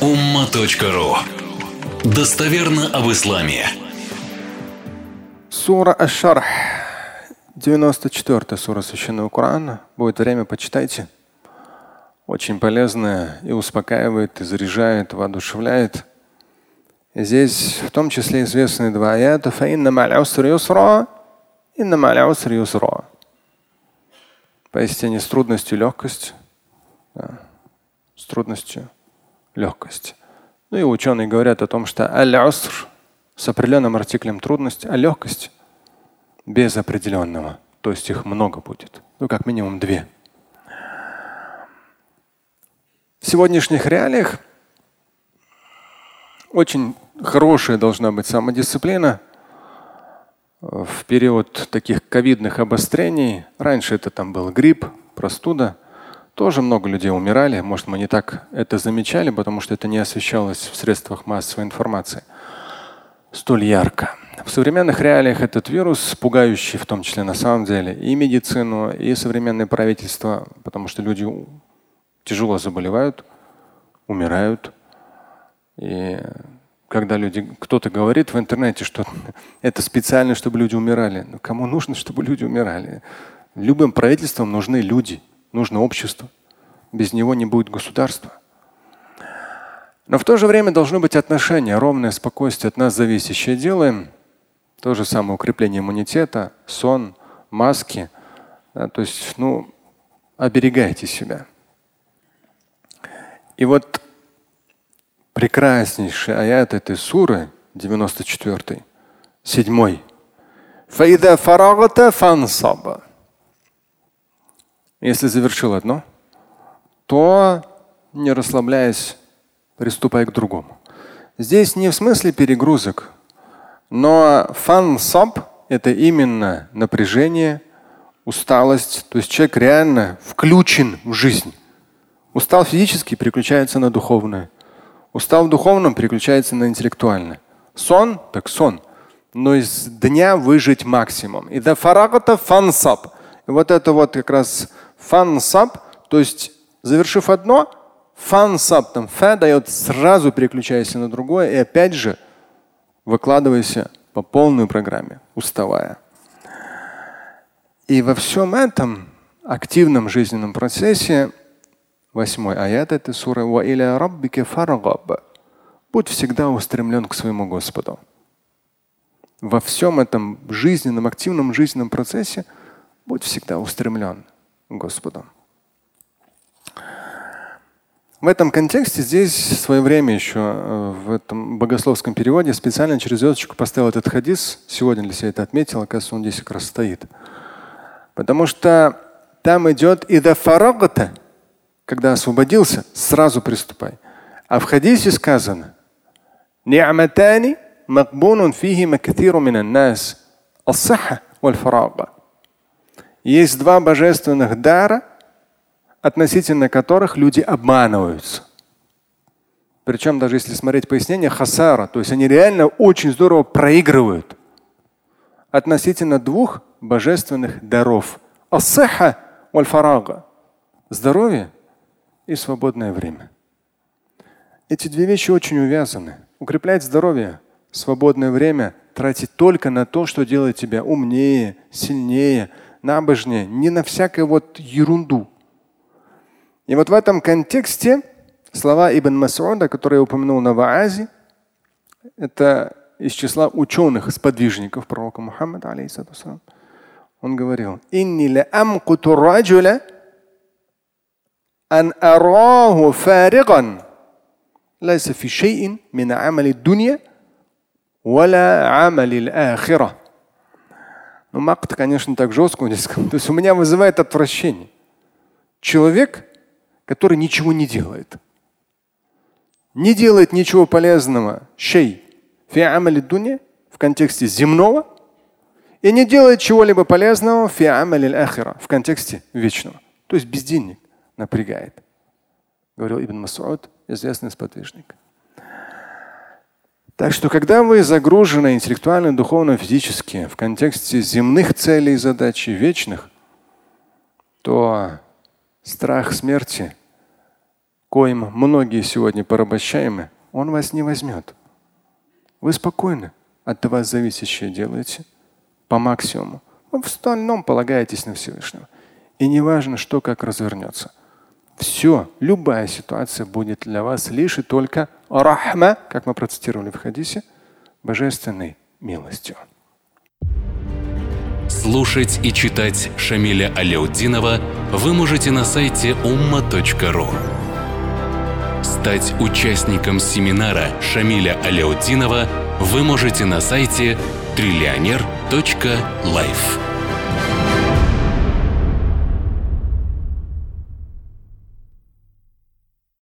umma.ru Достоверно об исламе. Сура Аш-Шарх, 94 сура Священного Корана. Будет время, почитайте. Очень полезная и успокаивает, и заряжает, воодушевляет. Здесь в том числе известные два аята. Поистине с трудностью легкость. Да. С трудностью легкость. Ну и ученые говорят о том, что аль-уср с определенным артиклем трудность, а легкость без определенного. То есть их много будет. Ну, как минимум две. В сегодняшних реалиях очень хорошая должна быть самодисциплина в период таких ковидных обострений. Раньше это там был грипп, простуда. Тоже много людей умирали. Может, мы не так это замечали, потому что это не освещалось в средствах массовой информации столь ярко. В современных реалиях этот вирус, пугающий в том числе на самом деле и медицину, и современное правительство, потому что люди тяжело заболевают, умирают. И когда люди, кто-то говорит в интернете, что это специально, чтобы люди умирали. Но кому нужно, чтобы люди умирали? Любым правительствам нужны люди нужно общество. Без него не будет государства. Но в то же время должно быть отношение, ровное спокойствие от нас зависящее. Делаем то же самое укрепление иммунитета, сон, маски. Да, то есть, ну, оберегайте себя. И вот прекраснейший аят этой суры, 94, 7. فإذا فرغت فانصب если завершил одно, то, не расслабляясь, приступай к другому. Здесь не в смысле перегрузок, но фан-саб – это именно напряжение, усталость. То есть человек реально включен в жизнь. Устал физически, переключается на духовное. Устал в духовном, переключается на интеллектуальное. Сон, так сон. Но из дня выжить максимум. И до фарагата фансаб. И вот это вот как раз фансаб, то есть завершив одно, фансаб там фа дает сразу переключайся на другое и опять же выкладывайся по полной программе, уставая. И во всем этом активном жизненном процессе восьмой аят этой суры Будь всегда устремлен к своему Господу. Во всем этом жизненном, активном жизненном процессе будь всегда устремлен. Господу. В этом контексте здесь в свое время еще э, в этом богословском переводе специально через звездочку поставил этот хадис. Сегодня для себя это отметил, оказывается, он здесь как раз стоит. Потому что там идет и до фарагата, когда освободился, сразу приступай. А в хадисе сказано نعمتان مقبول فيهما كثير من الناس الصحة والفراغ есть два божественных дара, относительно которых люди обманываются. Причем даже если смотреть пояснение хасара, то есть они реально очень здорово проигрывают относительно двух божественных даров. Асаха вальфарага. Здоровье и свободное время. Эти две вещи очень увязаны. Укреплять здоровье, свободное время тратить только на то, что делает тебя умнее, сильнее, набожнее, не на всякую вот ерунду. И вот в этом контексте слова Ибн Масуда, которые я упомянул на Ваазе, это из числа ученых, сподвижников пророка Мухаммада, алейхиссалам. Он говорил, «Инни ла амкуту раджуля ан араху фариган лайса фи шейин мин амали дунья вала амали ахира». Ну, мак-то, конечно, так жестко здесь сказал. То есть у меня вызывает отвращение. Человек, который ничего не делает. Не делает ничего полезного. Шей. В контексте земного. И не делает чего-либо полезного в контексте вечного. То есть бездельник напрягает. Говорил Ибн Масуд, известный сподвижник. Так что, когда вы загружены интеллектуально, духовно, физически в контексте земных целей и задач вечных, то страх смерти коим многие сегодня порабощаемы, он вас не возьмет. Вы спокойны, от вас зависящее делаете по максимуму. Вы в остальном полагаетесь на Всевышнего. И не важно, что как развернется. Все, любая ситуация будет для вас лишь и только рахма, как мы процитировали в хадисе, божественной милостью. Слушать и читать Шамиля Аляутдинова вы можете на сайте umma.ru. Стать участником семинара Шамиля Аляутдинова вы можете на сайте триллионер.life.